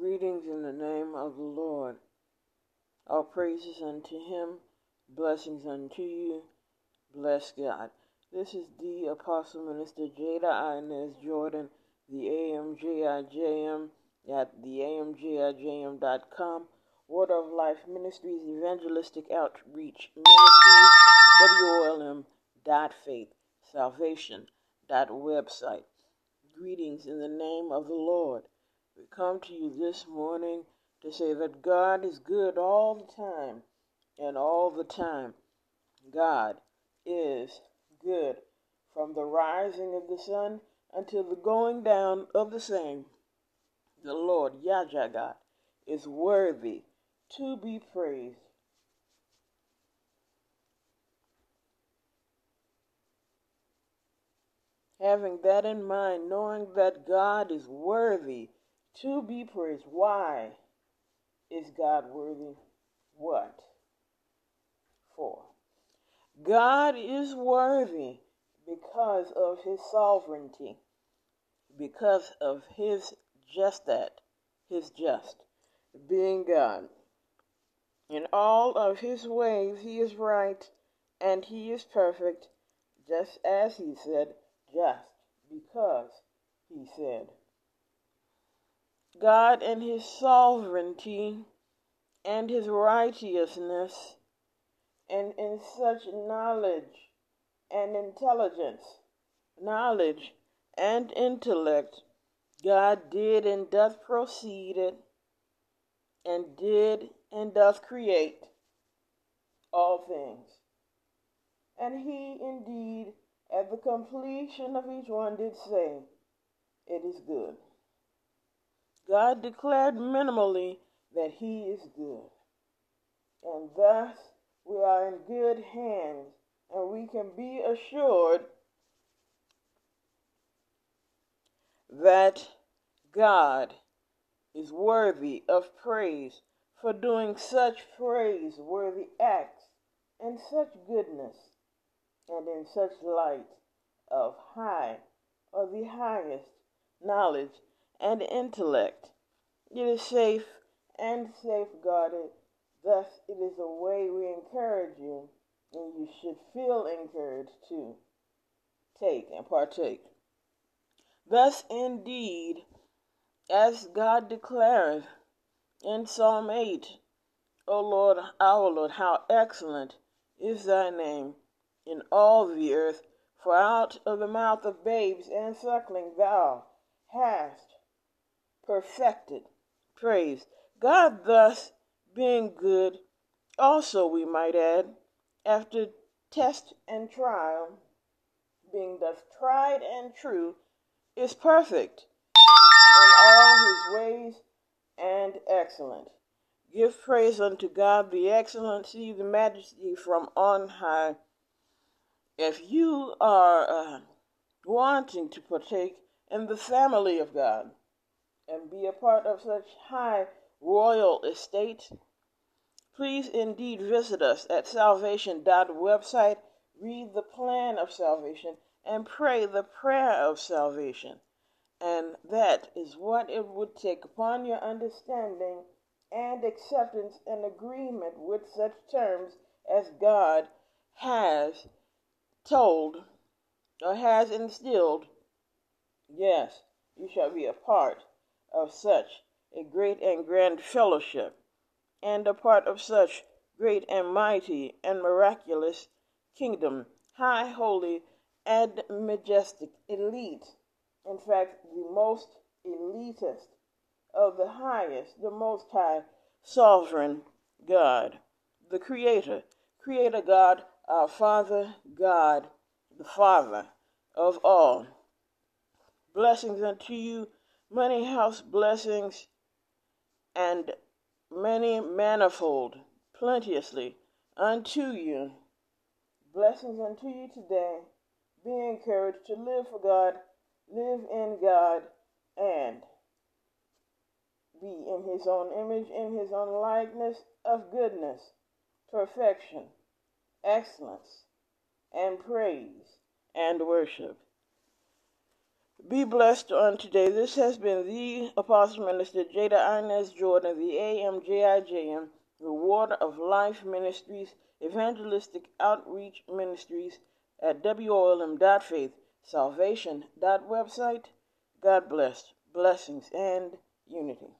Greetings in the name of the Lord. All praises unto him, blessings unto you. Bless God. This is the Apostle Minister Jada Inez Jordan, the AMJIJM at the AMJIJM.com. Word of Life Ministries Evangelistic Outreach Ministries, WOLM dot faith, salvation dot website. Greetings in the name of the Lord. We come to you this morning to say that God is good all the time, and all the time, God is good from the rising of the sun until the going down of the same. The Lord Yajagat is worthy to be praised. Having that in mind, knowing that God is worthy to be praised. Why is God worthy? What? For God is worthy because of his sovereignty, because of his just that, his just, being God. In all of his ways, he is right and he is perfect, just as he said, just because he said. God in his sovereignty and his righteousness and in such knowledge and intelligence, knowledge and intellect, God did and doth proceed and did and doth create all things. And he indeed, at the completion of each one, did say, It is good. God declared minimally that He is good. And thus we are in good hands and we can be assured that God is worthy of praise for doing such praiseworthy acts and such goodness and in such light of high or the highest knowledge and intellect. It is safe and safeguarded. Thus, it is a way we encourage you, and you should feel encouraged to take and partake. Thus, indeed, as God declares in Psalm 8, O Lord, our Lord, how excellent is thy name in all the earth, for out of the mouth of babes and suckling thou hast perfected praise. God thus being good, also we might add, after test and trial, being thus tried and true, is perfect in all his ways and excellent. Give praise unto God, the excellency, the majesty from on high. If you are uh, wanting to partake in the family of God, and be a part of such high royal estate, please indeed visit us at salvation.website, read the plan of salvation, and pray the prayer of salvation. And that is what it would take upon your understanding and acceptance and agreement with such terms as God has told or has instilled. Yes, you shall be a part of such a great and grand fellowship, and a part of such great and mighty and miraculous kingdom, high, holy, and majestic, elite, in fact, the most elitist of the highest, the most high, sovereign God, the Creator, Creator God, our Father, God, the Father of all. Blessings unto you many house blessings and many manifold, plenteously unto you. Blessings unto you today. Be encouraged to live for God, live in God, and be in His own image, in His own likeness of goodness, perfection, excellence, and praise and worship. Be blessed on today. This has been the Apostle Minister Jada Inez Jordan, the AMJIJM, the Water of Life Ministries, Evangelistic Outreach Ministries at WOLM.faith, salvation.website. God bless, blessings, and unity.